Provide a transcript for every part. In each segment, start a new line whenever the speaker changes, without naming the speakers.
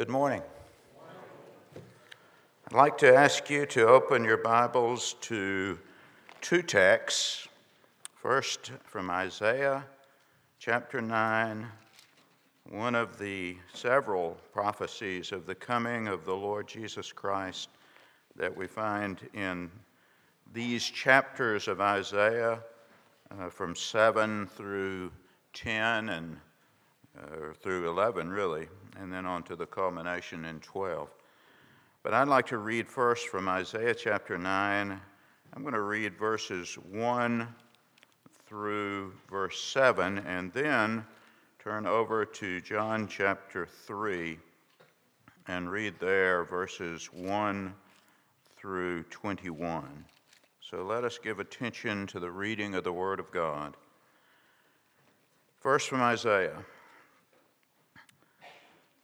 Good morning. I'd like to ask you to open your Bibles to two texts. First, from Isaiah chapter 9, one of the several prophecies of the coming of the Lord Jesus Christ that we find in these chapters of Isaiah uh, from 7 through 10 and uh, through 11, really, and then on to the culmination in 12. But I'd like to read first from Isaiah chapter 9. I'm going to read verses 1 through verse 7, and then turn over to John chapter 3 and read there verses 1 through 21. So let us give attention to the reading of the Word of God. First from Isaiah.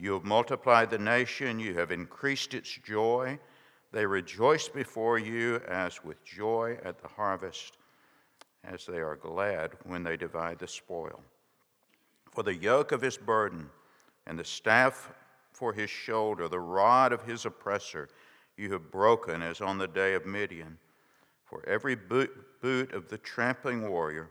You have multiplied the nation, you have increased its joy. They rejoice before you as with joy at the harvest, as they are glad when they divide the spoil. For the yoke of his burden and the staff for his shoulder, the rod of his oppressor, you have broken as on the day of Midian. For every boot, of the trampling warrior,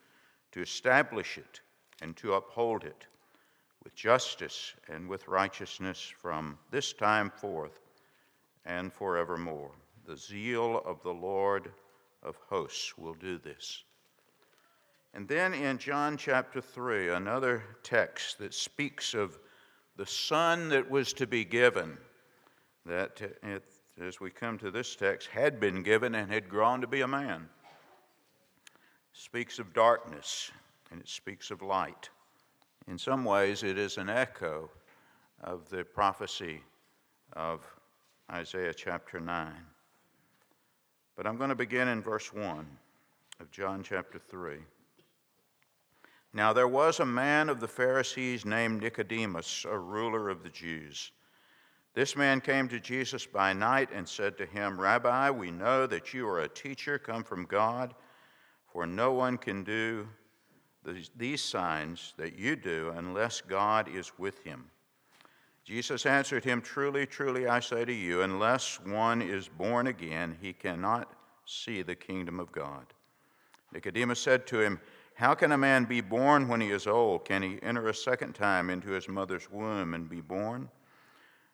to establish it and to uphold it with justice and with righteousness from this time forth and forevermore. The zeal of the Lord of hosts will do this. And then in John chapter 3, another text that speaks of the son that was to be given, that, it, as we come to this text, had been given and had grown to be a man speaks of darkness and it speaks of light. In some ways, it is an echo of the prophecy of Isaiah chapter 9. But I'm going to begin in verse 1 of John chapter 3. Now there was a man of the Pharisees named Nicodemus, a ruler of the Jews. This man came to Jesus by night and said to him, Rabbi, we know that you are a teacher come from God for no one can do these signs that you do unless God is with him. Jesus answered him, Truly, truly, I say to you, unless one is born again, he cannot see the kingdom of God. Nicodemus said to him, How can a man be born when he is old? Can he enter a second time into his mother's womb and be born?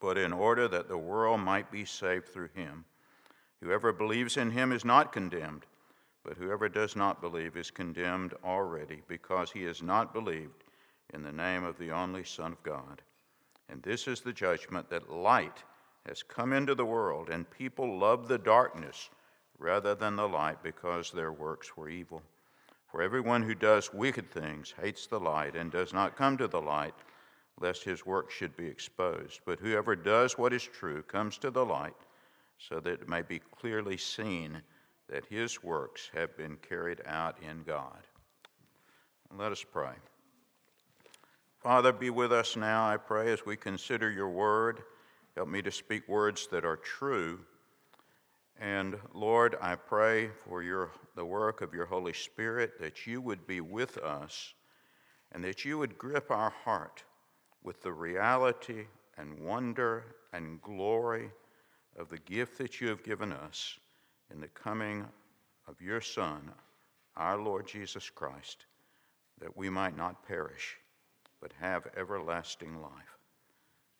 but in order that the world might be saved through him. Whoever believes in him is not condemned, but whoever does not believe is condemned already, because he has not believed in the name of the only Son of God. And this is the judgment that light has come into the world, and people love the darkness rather than the light because their works were evil. For everyone who does wicked things hates the light and does not come to the light, lest his work should be exposed. But whoever does what is true comes to the light, so that it may be clearly seen that his works have been carried out in God. Let us pray. Father, be with us now, I pray, as we consider your word. Help me to speak words that are true. And Lord, I pray for your, the work of your Holy Spirit that you would be with us and that you would grip our heart with the reality and wonder and glory of the gift that you have given us in the coming of your Son, our Lord Jesus Christ, that we might not perish, but have everlasting life.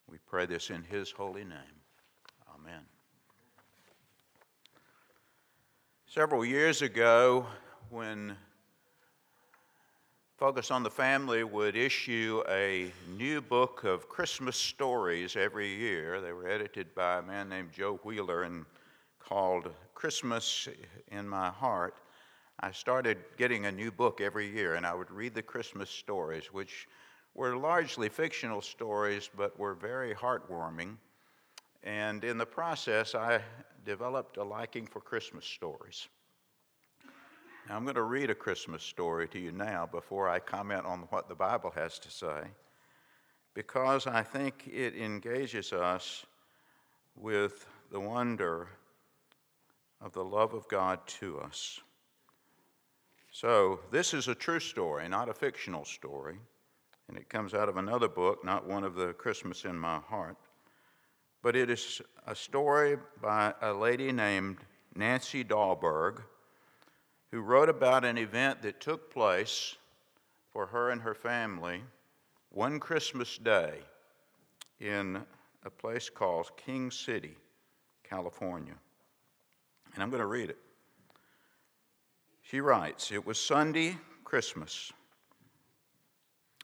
We pray this in his holy name. Amen. Several years ago, when Focus on the Family would issue a new book of Christmas stories every year, they were edited by a man named Joe Wheeler and called Christmas in My Heart. I started getting a new book every year, and I would read the Christmas stories, which were largely fictional stories, but were very heartwarming. And in the process, I developed a liking for Christmas stories. Now, I'm going to read a Christmas story to you now before I comment on what the Bible has to say, because I think it engages us with the wonder of the love of God to us. So, this is a true story, not a fictional story and it comes out of another book, not one of the Christmas in My Heart. But it is a story by a lady named Nancy Dahlberg, who wrote about an event that took place for her and her family one Christmas day in a place called King City, California. And I'm going to read it. She writes It was Sunday, Christmas.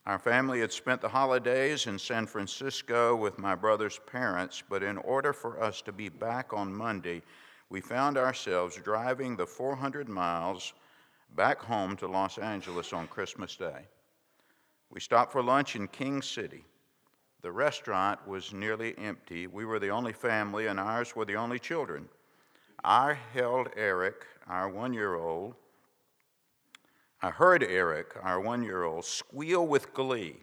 Our family had spent the holidays in San Francisco with my brother's parents, but in order for us to be back on Monday, we found ourselves driving the 400 miles back home to Los Angeles on Christmas Day. We stopped for lunch in King City. The restaurant was nearly empty. We were the only family, and ours were the only children. I held Eric, our one year old, I heard Eric, our one year old, squeal with glee.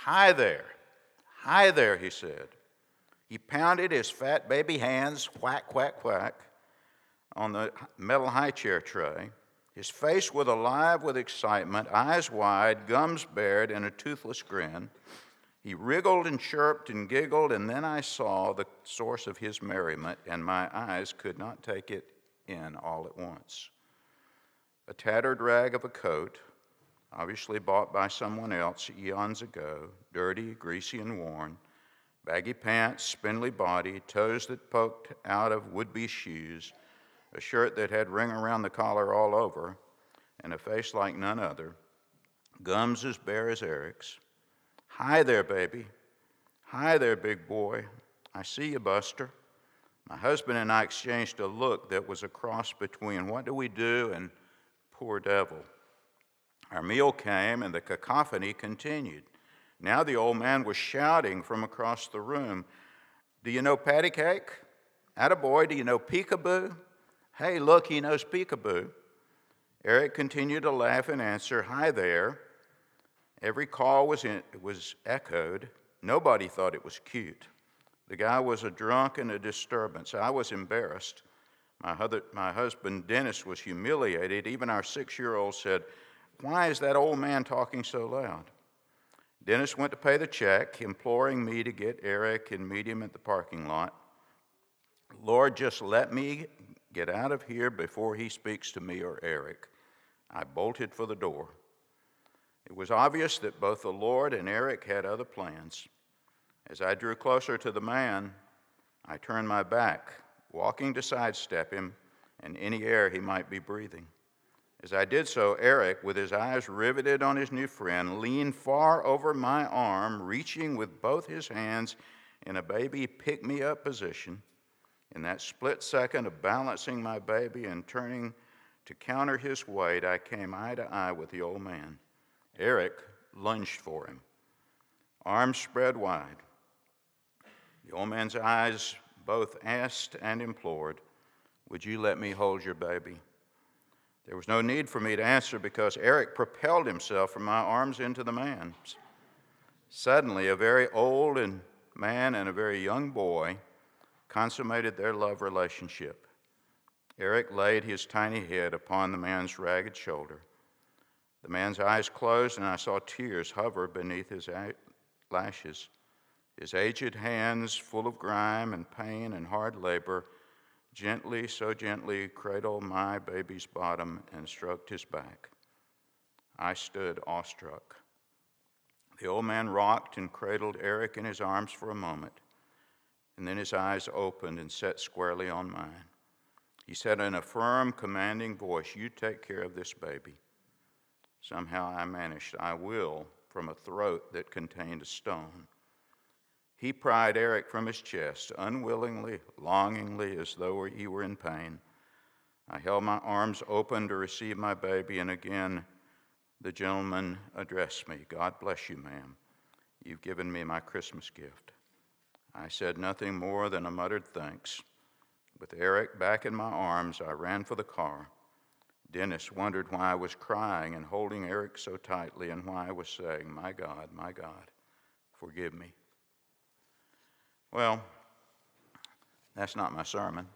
Hi there, hi there, he said. He pounded his fat baby hands, whack, whack, whack, on the metal high chair tray. His face was alive with excitement, eyes wide, gums bared, and a toothless grin. He wriggled and chirped and giggled, and then I saw the source of his merriment, and my eyes could not take it in all at once a tattered rag of a coat, obviously bought by someone else eons ago, dirty, greasy, and worn, baggy pants, spindly body, toes that poked out of would be shoes, a shirt that had ring around the collar all over, and a face like none other, gums as bare as Eric's. Hi there, baby. Hi there, big boy. I see you, Buster. My husband and I exchanged a look that was a cross between what do we do and Poor devil. Our meal came and the cacophony continued. Now the old man was shouting from across the room, Do you know patty cake? boy, do you know peekaboo? Hey, look, he knows peekaboo. Eric continued to laugh and answer, Hi there. Every call was, in, was echoed. Nobody thought it was cute. The guy was a drunk and a disturbance. I was embarrassed. My, other, my husband, Dennis, was humiliated. Even our six year old said, Why is that old man talking so loud? Dennis went to pay the check, imploring me to get Eric and meet him at the parking lot. Lord, just let me get out of here before he speaks to me or Eric. I bolted for the door. It was obvious that both the Lord and Eric had other plans. As I drew closer to the man, I turned my back, walking to sidestep him and any air he might be breathing. As I did so, Eric, with his eyes riveted on his new friend, leaned far over my arm, reaching with both his hands in a baby pick me up position. In that split second of balancing my baby and turning to counter his weight, I came eye to eye with the old man. Eric lunged for him, arms spread wide. The old man's eyes both asked and implored, Would you let me hold your baby? There was no need for me to answer because Eric propelled himself from my arms into the man's. Suddenly, a very old man and a very young boy consummated their love relationship. Eric laid his tiny head upon the man's ragged shoulder. The man's eyes closed, and I saw tears hover beneath his lashes. His aged hands, full of grime and pain and hard labor, gently, so gently cradled my baby's bottom and stroked his back. I stood awestruck. The old man rocked and cradled Eric in his arms for a moment, and then his eyes opened and set squarely on mine. He said in a firm, commanding voice, You take care of this baby. Somehow I managed, I will, from a throat that contained a stone. He pried Eric from his chest, unwillingly, longingly, as though he were in pain. I held my arms open to receive my baby, and again the gentleman addressed me God bless you, ma'am. You've given me my Christmas gift. I said nothing more than a muttered thanks. With Eric back in my arms, I ran for the car. Dennis wondered why I was crying and holding Eric so tightly and why I was saying, My God, my God, forgive me. Well, that's not my sermon.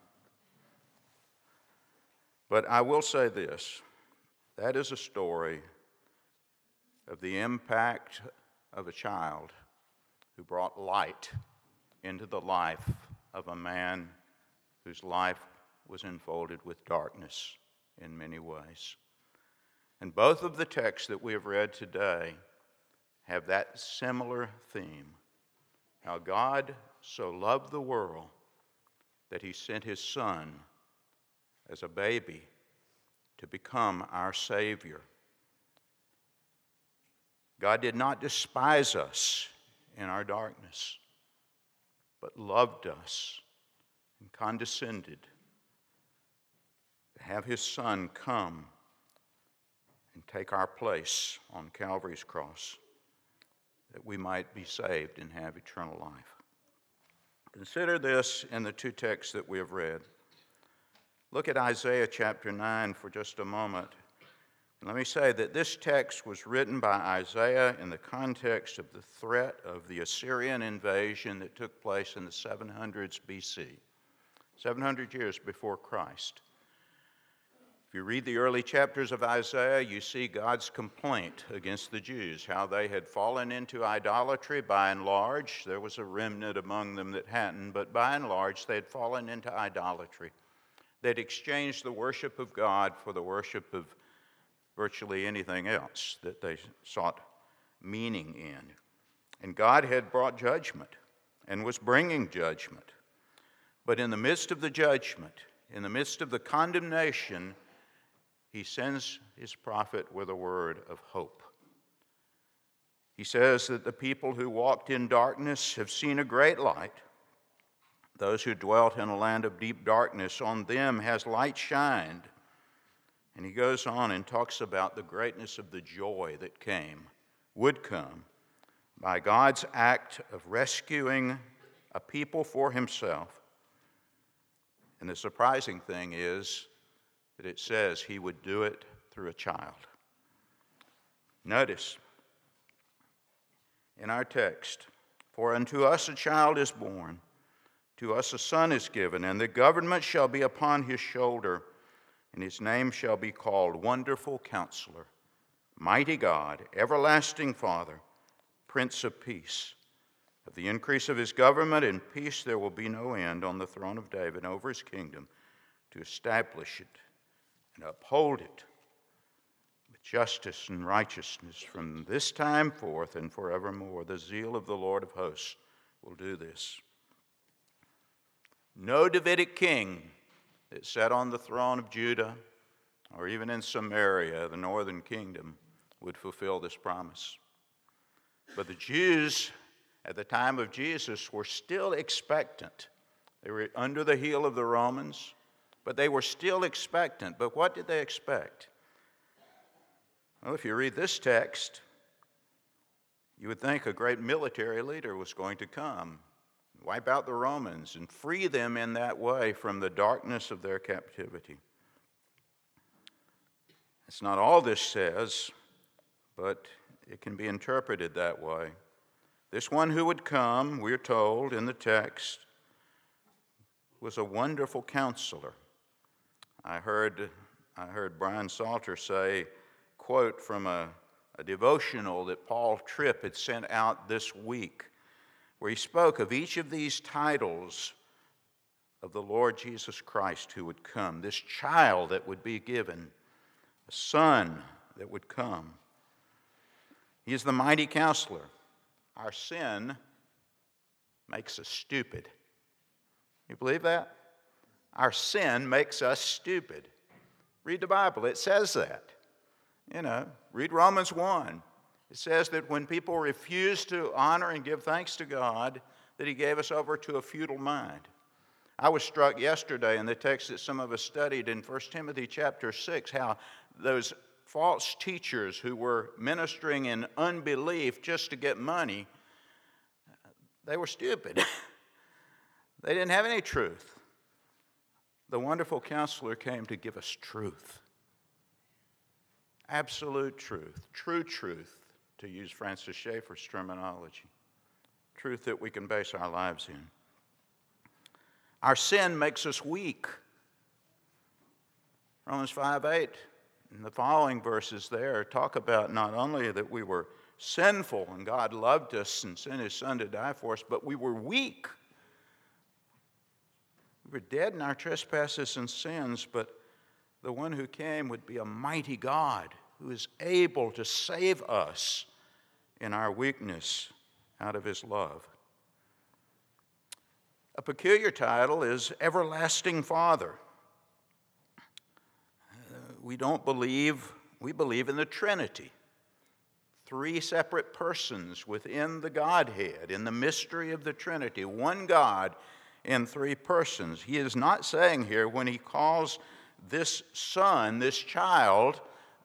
But I will say this that is a story of the impact of a child who brought light into the life of a man whose life was enfolded with darkness in many ways. And both of the texts that we have read today have that similar theme how God so loved the world that he sent his son as a baby to become our Savior. God did not despise us in our darkness, but loved us and condescended to have his son come and take our place on Calvary's cross that we might be saved and have eternal life. Consider this in the two texts that we have read. Look at Isaiah chapter 9 for just a moment. let me say that this text was written by Isaiah in the context of the threat of the Assyrian invasion that took place in the 700s BC, 700 years before Christ. If you read the early chapters of Isaiah, you see God's complaint against the Jews, how they had fallen into idolatry by and large. There was a remnant among them that hadn't, but by and large, they had fallen into idolatry. They'd exchanged the worship of God for the worship of virtually anything else that they sought meaning in. And God had brought judgment and was bringing judgment. But in the midst of the judgment, in the midst of the condemnation, he sends his prophet with a word of hope. He says that the people who walked in darkness have seen a great light. Those who dwelt in a land of deep darkness, on them has light shined. And he goes on and talks about the greatness of the joy that came, would come, by God's act of rescuing a people for himself. And the surprising thing is that it says he would do it through a child. Notice in our text, for unto us a child is born, to us a son is given, and the government shall be upon his shoulder, and his name shall be called Wonderful Counselor, Mighty God, Everlasting Father, Prince of Peace. Of the increase of his government and peace there will be no end on the throne of David over his kingdom to establish it and uphold it with justice and righteousness from this time forth and forevermore. The zeal of the Lord of hosts will do this. No Davidic king that sat on the throne of Judah or even in Samaria, the northern kingdom, would fulfill this promise. But the Jews at the time of Jesus were still expectant. They were under the heel of the Romans, but they were still expectant. But what did they expect? Well, if you read this text, you would think a great military leader was going to come, wipe out the Romans, and free them in that way from the darkness of their captivity. It's not all this says, but it can be interpreted that way. This one who would come, we're told in the text, was a wonderful counselor. I heard, I heard Brian Salter say, quote from a, a devotional that Paul Tripp had sent out this week, where he spoke of each of these titles of the Lord Jesus Christ who would come, this child that would be given a son that would come. He is the mighty counselor. Our sin makes us stupid. You believe that? Our sin makes us stupid. Read the Bible, it says that. You know, read Romans 1. It says that when people refuse to honor and give thanks to God, that He gave us over to a futile mind. I was struck yesterday in the text that some of us studied in 1 Timothy chapter 6 how those false teachers who were ministering in unbelief just to get money, they were stupid. they didn't have any truth. The wonderful counselor came to give us truth. Absolute truth, true truth, to use Francis Schaeffer's terminology. Truth that we can base our lives in. Our sin makes us weak. Romans 5 8 and the following verses there talk about not only that we were sinful and God loved us and sent his son to die for us, but we were weak. We were dead in our trespasses and sins, but the one who came would be a mighty God who is able to save us in our weakness out of his love. A peculiar title is Everlasting Father uh, we don't believe, we believe in the Trinity. Three separate persons within the Godhead, in the mystery of the Trinity. One God in three persons. He is not saying here when he calls this son, this child,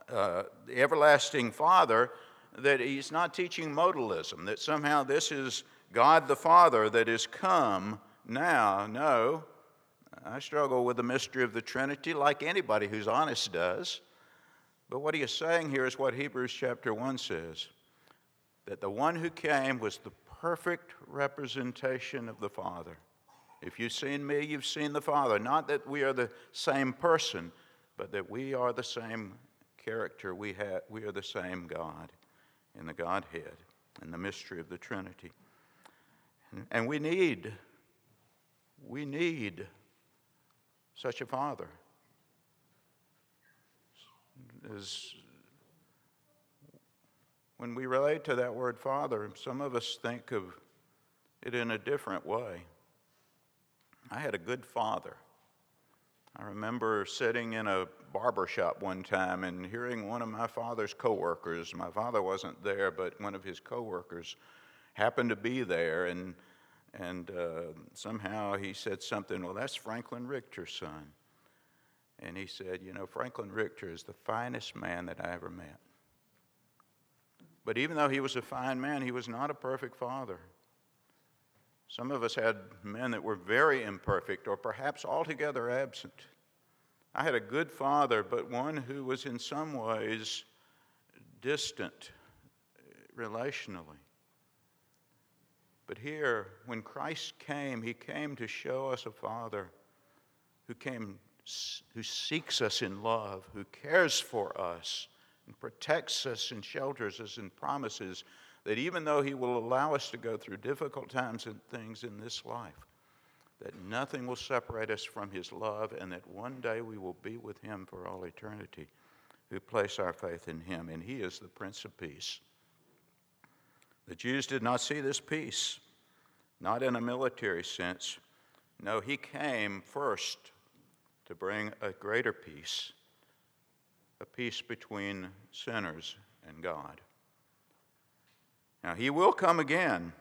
uh, the everlasting Father, that he's not teaching modalism, that somehow this is God the Father that is come now. No, I struggle with the mystery of the Trinity like anybody who's honest does. But what he is saying here is what Hebrews chapter 1 says that the one who came was the perfect representation of the Father. If you've seen me, you've seen the Father. Not that we are the same person, but that we are the same character. We, have, we are the same God in the Godhead, in the mystery of the Trinity. And, and we need, we need such a father. Is when we relate to that word father, some of us think of it in a different way. I had a good father. I remember sitting in a barber shop one time and hearing one of my father's coworkers, my father wasn't there, but one of his coworkers happened to be there, and and uh, somehow he said something, well, that's Franklin Richter's son. And he said, you know, Franklin Richter is the finest man that I ever met. But even though he was a fine man, he was not a perfect father. Some of us had men that were very imperfect or perhaps altogether absent. I had a good father, but one who was in some ways distant uh, relationally. But here, when Christ came, he came to show us a Father who came, who seeks us in love, who cares for us, and protects us and shelters us and promises that even though He will allow us to go through difficult times and things in this life, that nothing will separate us from His love, and that one day we will be with Him for all eternity who place our faith in Him, and He is the Prince of Peace. The Jews did not see this peace, not in a military sense. No, He came first to bring a greater peace, a peace between sinners and God. Now, He will come again.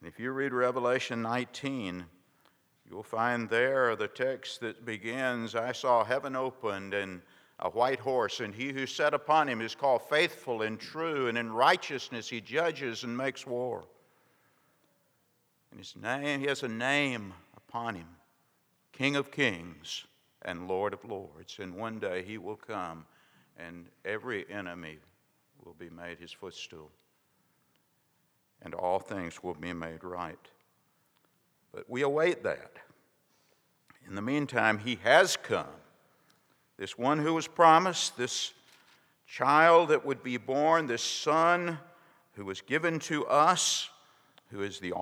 And if you read Revelation 19, you'll find there the text that begins I saw heaven opened and a white horse, and he who sat upon him is called faithful and true, and in righteousness he judges and makes war. And his name, he has a name upon him King of Kings and Lord of Lords. And one day he will come, and every enemy will be made his footstool, and all things will be made right. But we await that. In the meantime, he has come this one who was promised, this child that would be born, this son who was given to us, who is the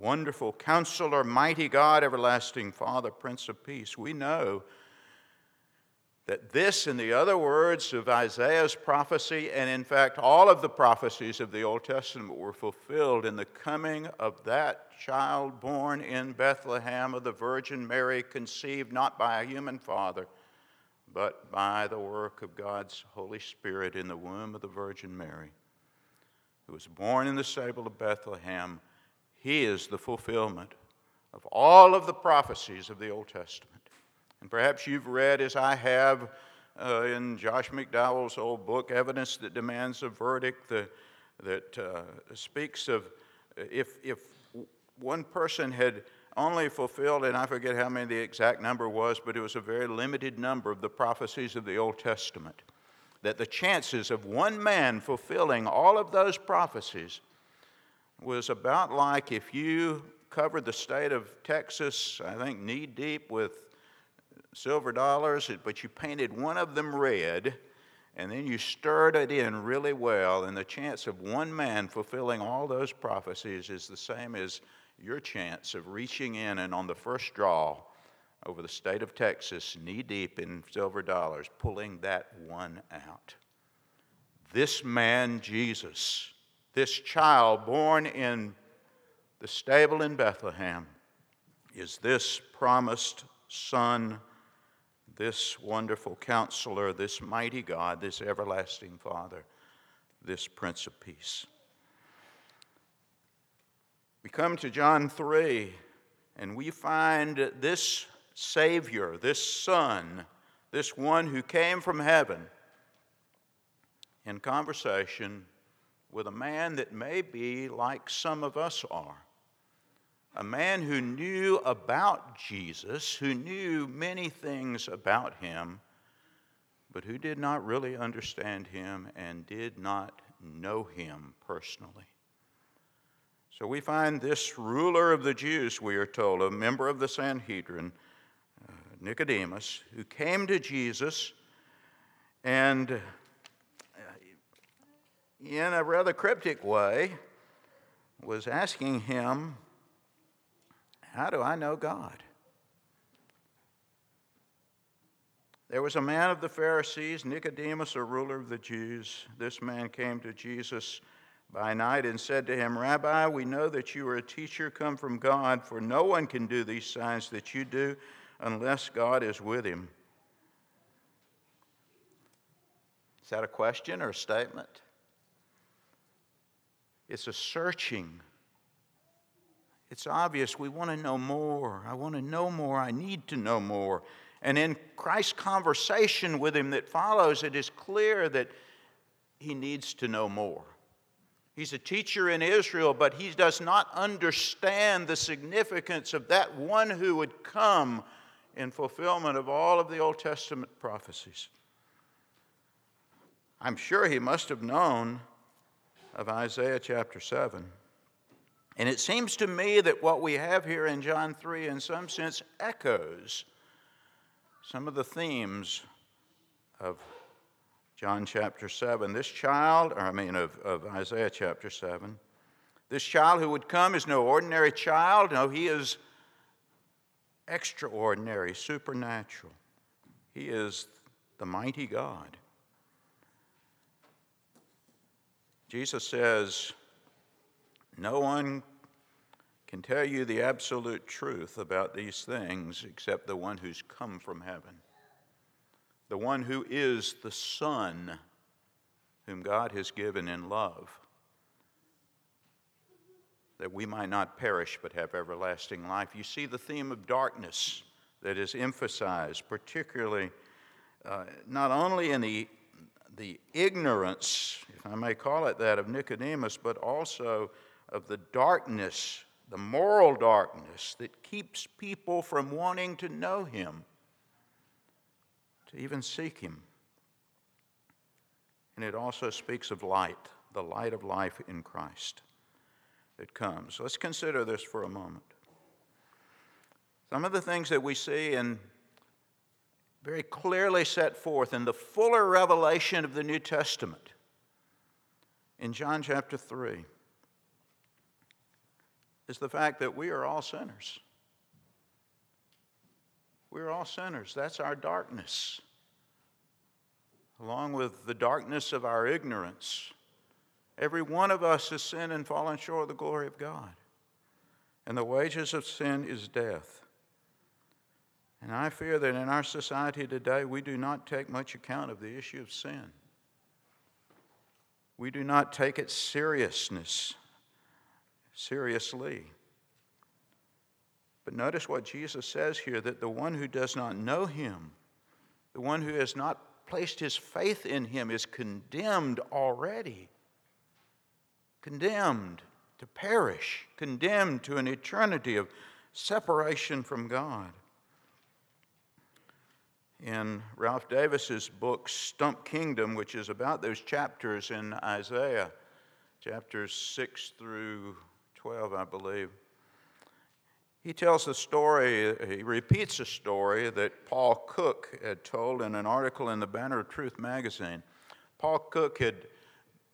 wonderful counselor, mighty God, everlasting Father, Prince of Peace. We know that this and the other words of Isaiah's prophecy, and in fact all of the prophecies of the Old Testament, were fulfilled in the coming of that child born in Bethlehem of the Virgin Mary, conceived not by a human father but by the work of God's Holy Spirit in the womb of the Virgin Mary, who was born in the stable of Bethlehem. He is the fulfillment of all of the prophecies of the Old Testament. And perhaps you've read, as I have, uh, in Josh McDowell's old book, Evidence That Demands a Verdict, the, that uh, speaks of if, if one person had only fulfilled, and I forget how many the exact number was, but it was a very limited number of the prophecies of the Old Testament. That the chances of one man fulfilling all of those prophecies was about like if you covered the state of Texas, I think knee deep with silver dollars, but you painted one of them red and then you stirred it in really well, and the chance of one man fulfilling all those prophecies is the same as your chance of reaching in and on the first draw over the state of Texas, knee deep in silver dollars, pulling that one out. This man, Jesus, this child born in the stable in Bethlehem, is this promised Son, this wonderful counselor, this mighty God, this everlasting Father, this Prince of Peace. We come to John 3, and we find this Savior, this Son, this one who came from heaven, in conversation with a man that may be like some of us are. A man who knew about Jesus, who knew many things about him, but who did not really understand him and did not know him personally. So we find this ruler of the Jews, we are told, a member of the Sanhedrin, uh, Nicodemus, who came to Jesus and, uh, in a rather cryptic way, was asking him, How do I know God? There was a man of the Pharisees, Nicodemus, a ruler of the Jews. This man came to Jesus by night and said to him, Rabbi, we know that you are a teacher come from God, for no one can do these signs that you do unless God is with him. Is that a question or a statement? It's a searching. It's obvious we want to know more. I want to know more. I need to know more. And in Christ's conversation with him that follows, it is clear that he needs to know more. He's a teacher in Israel, but he does not understand the significance of that one who would come in fulfillment of all of the Old Testament prophecies. I'm sure he must have known of Isaiah chapter 7. And it seems to me that what we have here in John 3, in some sense, echoes some of the themes of John chapter 7. This child, or I mean of, of Isaiah chapter 7, this child who would come is no ordinary child. No, he is extraordinary, supernatural. He is the mighty God. Jesus says, No one can tell you the absolute truth about these things except the one who's come from heaven, the one who is the Son whom God has given in love, that we might not perish but have everlasting life. You see the theme of darkness that is emphasized, particularly uh, not only in the, the ignorance, if I may call it that, of Nicodemus, but also of the darkness the moral darkness that keeps people from wanting to know Him, to even seek Him. And it also speaks of light, the light of life in Christ that comes. Let's consider this for a moment. Some of the things that we see and very clearly set forth in the fuller revelation of the New Testament in John chapter 3 is the fact that we are all sinners. We're all sinners. That's our darkness. Along with the darkness of our ignorance, every one of us has sinned and fallen short of the glory of God. And the wages of sin is death. And I fear that in our society today, we do not take much account of the issue of sin. We do not take its seriousness seriously. But notice what Jesus says here that the one who does not know him, the one who has not placed his faith in him, is condemned already. Condemned to perish, condemned to an eternity of separation from God. In Ralph Davis's book, Stump Kingdom, which is about those chapters in Isaiah, chapters 6 through 12, I believe. He tells a story, he repeats a story that Paul Cook had told in an article in the Banner of Truth magazine. Paul Cook had,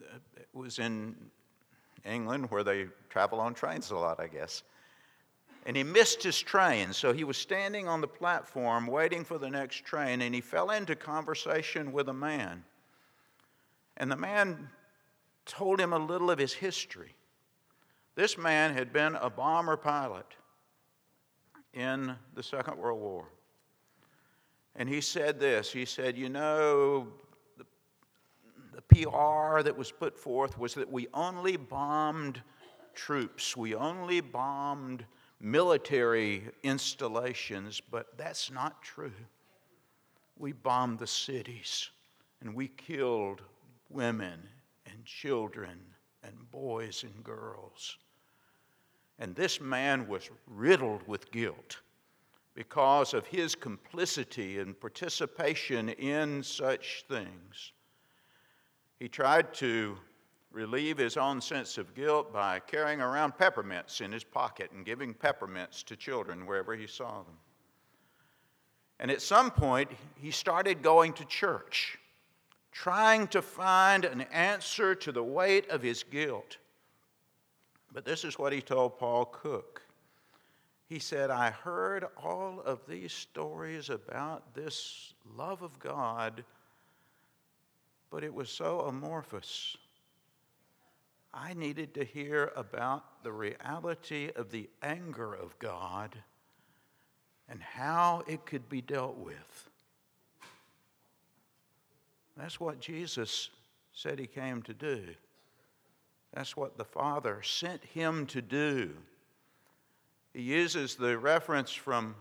uh, was in England where they travel on trains a lot, I guess. And he missed his train, so he was standing on the platform waiting for the next train, and he fell into conversation with a man. And the man told him a little of his history. This man had been a bomber pilot in the Second World War. And he said this he said, You know, the, the PR that was put forth was that we only bombed troops, we only bombed military installations, but that's not true. We bombed the cities and we killed women and children and boys and girls. And this man was riddled with guilt because of his complicity and participation in such things. He tried to relieve his own sense of guilt by carrying around peppermints in his pocket and giving peppermints to children wherever he saw them. And at some point, he started going to church, trying to find an answer to the weight of his guilt. But this is what he told Paul Cook. He said, I heard all of these stories about this love of God, but it was so amorphous. I needed to hear about the reality of the anger of God and how it could be dealt with. That's what Jesus said he came to do. That's what the Father sent him to do. He uses the reference from,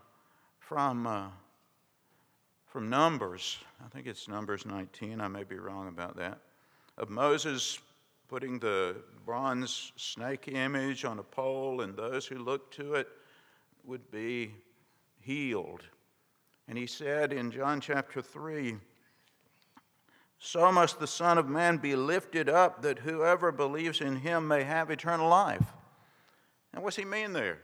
from, uh, from Numbers, I think it's Numbers 19, I may be wrong about that, of Moses putting the bronze snake image on a pole, and those who looked to it would be healed. And he said in John chapter 3, so must the Son of Man be lifted up that whoever believes in him may have eternal life. And what's he mean there?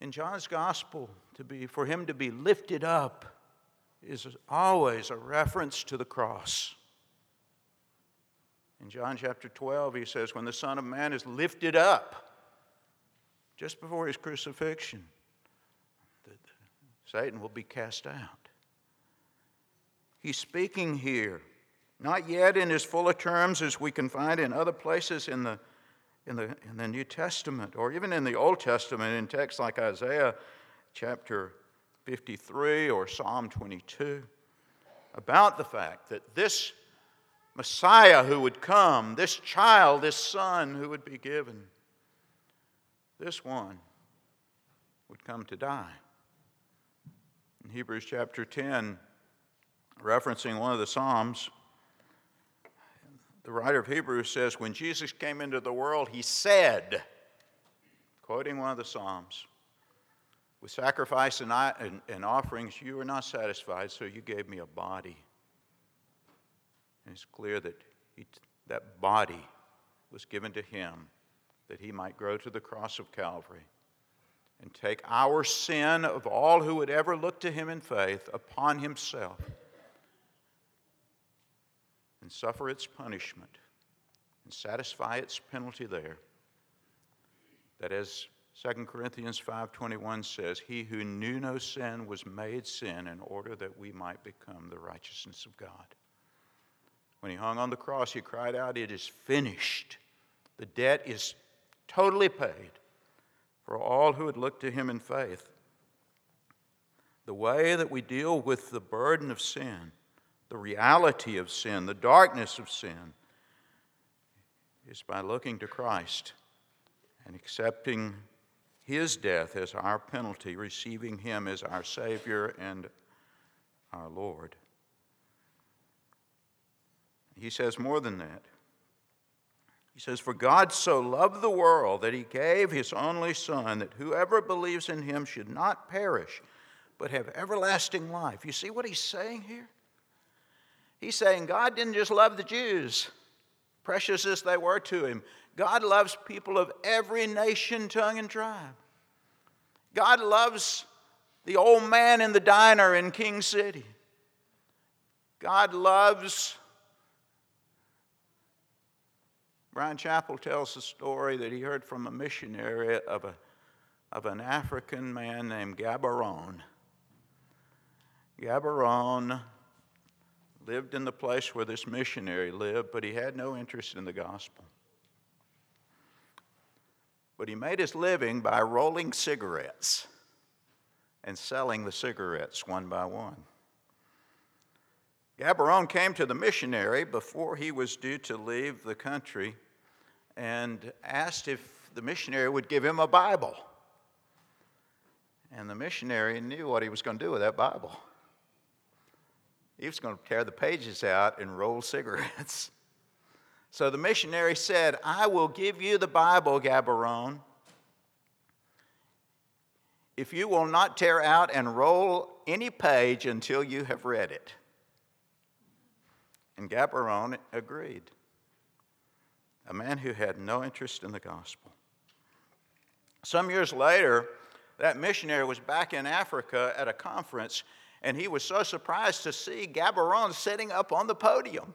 In John's gospel, to be, for him to be lifted up is always a reference to the cross. In John chapter 12, he says, When the Son of Man is lifted up, just before his crucifixion, Satan will be cast out. He's speaking here, not yet in as full a terms as we can find in other places in the, in the, in the New Testament or even in the Old Testament in texts like Isaiah chapter 53 or Psalm 22, about the fact that this Messiah who would come, this child, this son who would be given, this one would come to die. In Hebrews chapter 10, referencing one of the Psalms, the writer of Hebrews says, When Jesus came into the world, he said, quoting one of the Psalms, with sacrifice and, and, and offerings, you were not satisfied, so you gave me a body. And it's clear that he, that body was given to him that he might grow to the cross of Calvary and take our sin of all who would ever look to him in faith upon himself and suffer its punishment and satisfy its penalty there. That as 2 Corinthians 5:21 says, he who knew no sin was made sin in order that we might become the righteousness of God. When he hung on the cross, he cried out, "It is finished." The debt is totally paid for all who had looked to him in faith. The way that we deal with the burden of sin, the reality of sin, the darkness of sin, is by looking to Christ and accepting his death as our penalty, receiving him as our Savior and our Lord. He says more than that. He says, For God so loved the world that he gave his only Son, that whoever believes in him should not perish, but have everlasting life. You see what he's saying here? He's saying God didn't just love the Jews, precious as they were to him. God loves people of every nation, tongue, and tribe. God loves the old man in the diner in King City. God loves. Bryan Chapell tells the story that he heard from a missionary of, a, of an African man named Gaborone. Gaborone lived in the place where this missionary lived, but he had no interest in the gospel but he made his living by rolling cigarettes and selling the cigarettes one by one. Gaborone came to the missionary before he was due to leave the country and asked if the missionary would give him a Bible. And the missionary knew what he was going to do with that Bible. He was going to tear the pages out and roll cigarettes. So the missionary said, I will give you the Bible, Gaborone, if you will not tear out and roll any page until you have read it. And Gaborone agreed. A man who had no interest in the gospel. Some years later, that missionary was back in Africa at a conference, and he was so surprised to see Gaborone sitting up on the podium.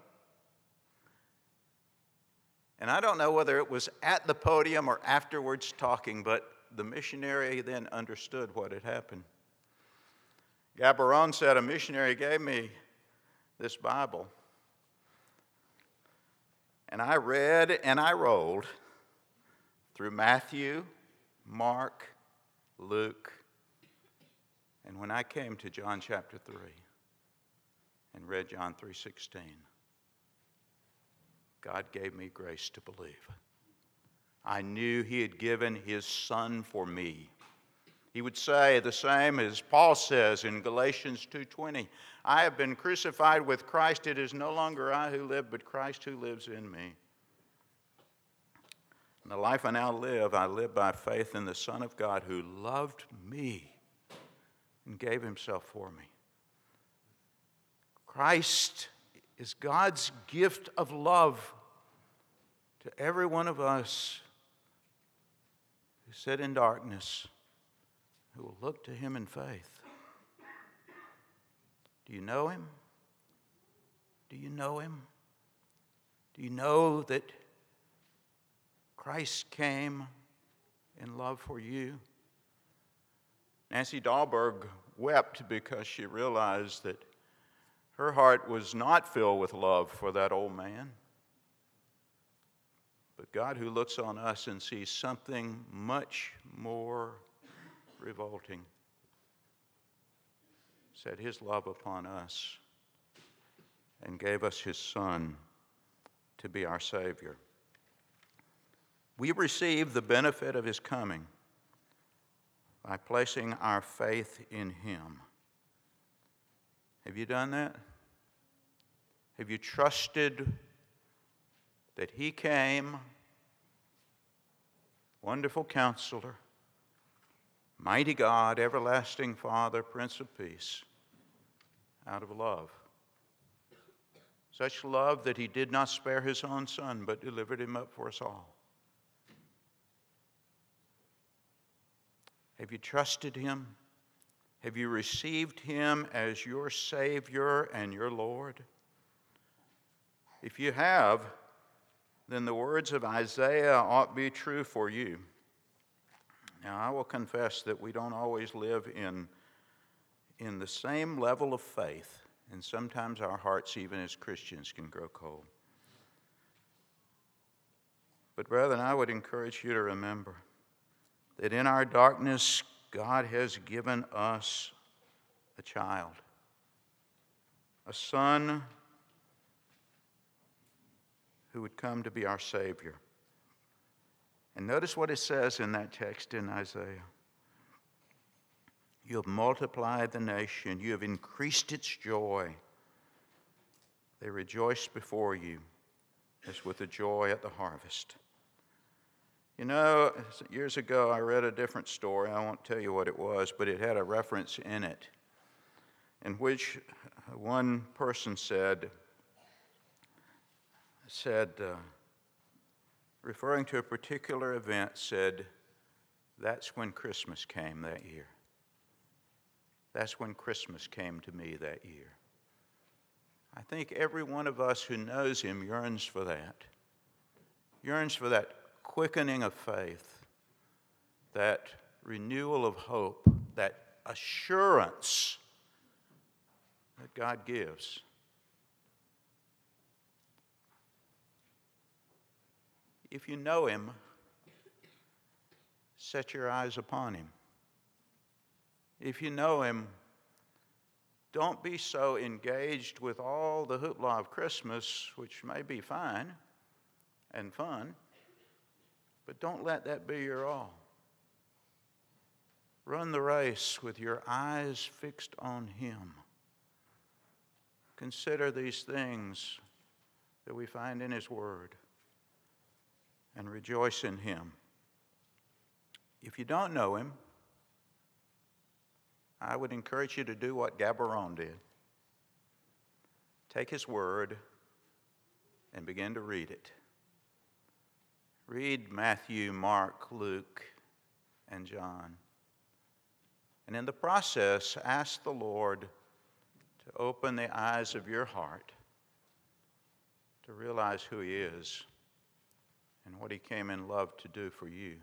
And I don't know whether it was at the podium or afterwards talking, but the missionary then understood what had happened. Gaborone said, A missionary gave me this Bible. And I read and I rolled through Matthew, Mark, Luke, and when I came to John chapter 3 and read John 3:16 God gave me grace to believe. I knew He had given His Son for me. He would say the same as Paul says in Galatians 2:20, I have been crucified with Christ, it is no longer I who live, but Christ who lives in me. In the life I now live, I live by faith in the Son of God who loved me and gave himself for me. Christ is God's gift of love to every one of us who sit in darkness, who will look to him in faith. Do you know him? Do you know him? Do you know that Christ came in love for you? Nancy Dahlberg wept because she realized that her heart was not filled with love for that old man. But God, who looks on us and sees something much more revolting, set his love upon us and gave us his Son to be our Savior. We receive the benefit of his coming by placing our faith in him. Have you done that? Have you trusted that he came, wonderful counselor, mighty God, everlasting Father, Prince of Peace, out of love? Such love that he did not spare his own son, but delivered him up for us all. Have you trusted him? Have you received him as your Savior and your Lord? If you have, then the words of Isaiah ought be true for you. Now, I will confess that we don't always live in, in the same level of faith and sometimes our hearts, even as Christians, can grow cold. But, brethren, I would encourage you to remember that in our darkness, God has given us a child, a son who would come to be our Savior. And notice what it says in that text in Isaiah. You have multiplied the nation, you have increased its joy. They rejoice before you as with the joy at the harvest. You know, years ago I read a different story. I won't tell you what it was, but it had a reference in it in which one person said, said, uh, referring to a particular event, said, That's when Christmas came that year. That's when Christmas came to me that year. I think every one of us who knows Him yearns for that. Yearns for that quickening of faith, that renewal of hope, that assurance that God gives. If you know Him, set your eyes upon Him if you know him, don't be so engaged with all the hoopla of Christmas, which may be fine and fun, but don't let that be your all. Run the race with your eyes fixed on Him. Consider these things that we find in His Word and rejoice in Him. If you don't know Him, I would encourage you to do what Gaborone did take his word and begin to read it. Read Matthew, Mark, Luke, and John. And in the process, ask the Lord to open the eyes of your heart to realize who He is and what He came in love to do for you.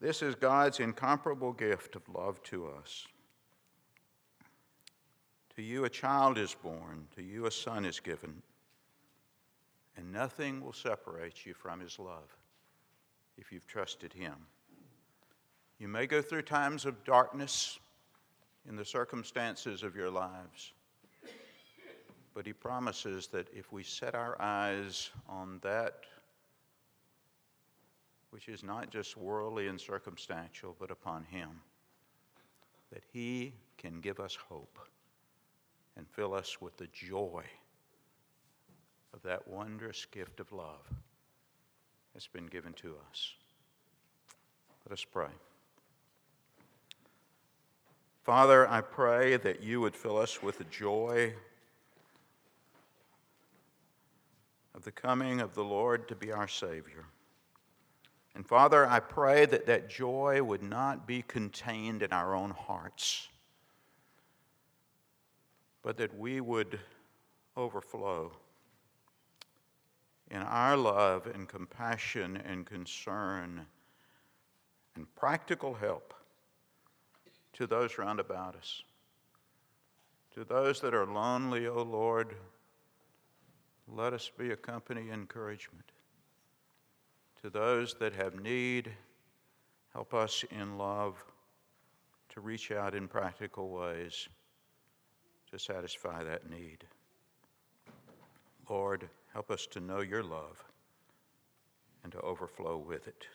This is God's incomparable gift of love to us. To you a child is born, to you a son is given, and nothing will separate you from his love if you've trusted him. You may go through times of darkness in the circumstances of your lives, but he promises that if we set our eyes on that which is not just worldly and circumstantial, but upon Him, that He can give us hope and fill us with the joy of that wondrous gift of love that's been given to us. Let us pray. Father, I pray that you would fill us with the joy of the coming of the Lord to be our Savior. And Father, I pray that that joy would not be contained in our own hearts, but that we would overflow in our love and compassion and concern and practical help to those round about us. To those that are lonely, O oh Lord, let us be a company encouragement. To those that have need, help us in love to reach out in practical ways to satisfy that need. Lord, help us to know your love and to overflow with it.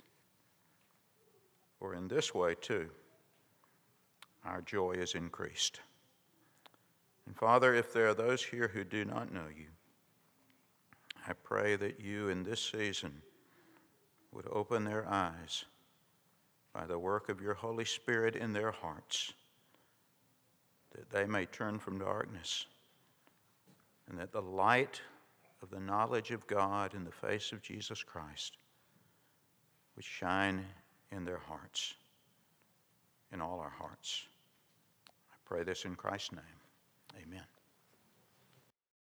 For in this way, too, our joy is increased. And Father, if there are those here who do not know you, I pray that you in this season would open their eyes by the work of your Holy Spirit in their hearts, that they may turn from darkness, and that the light of the knowledge of God in the face of Jesus Christ would shine in their hearts, in all our hearts. I pray this in Christ's name.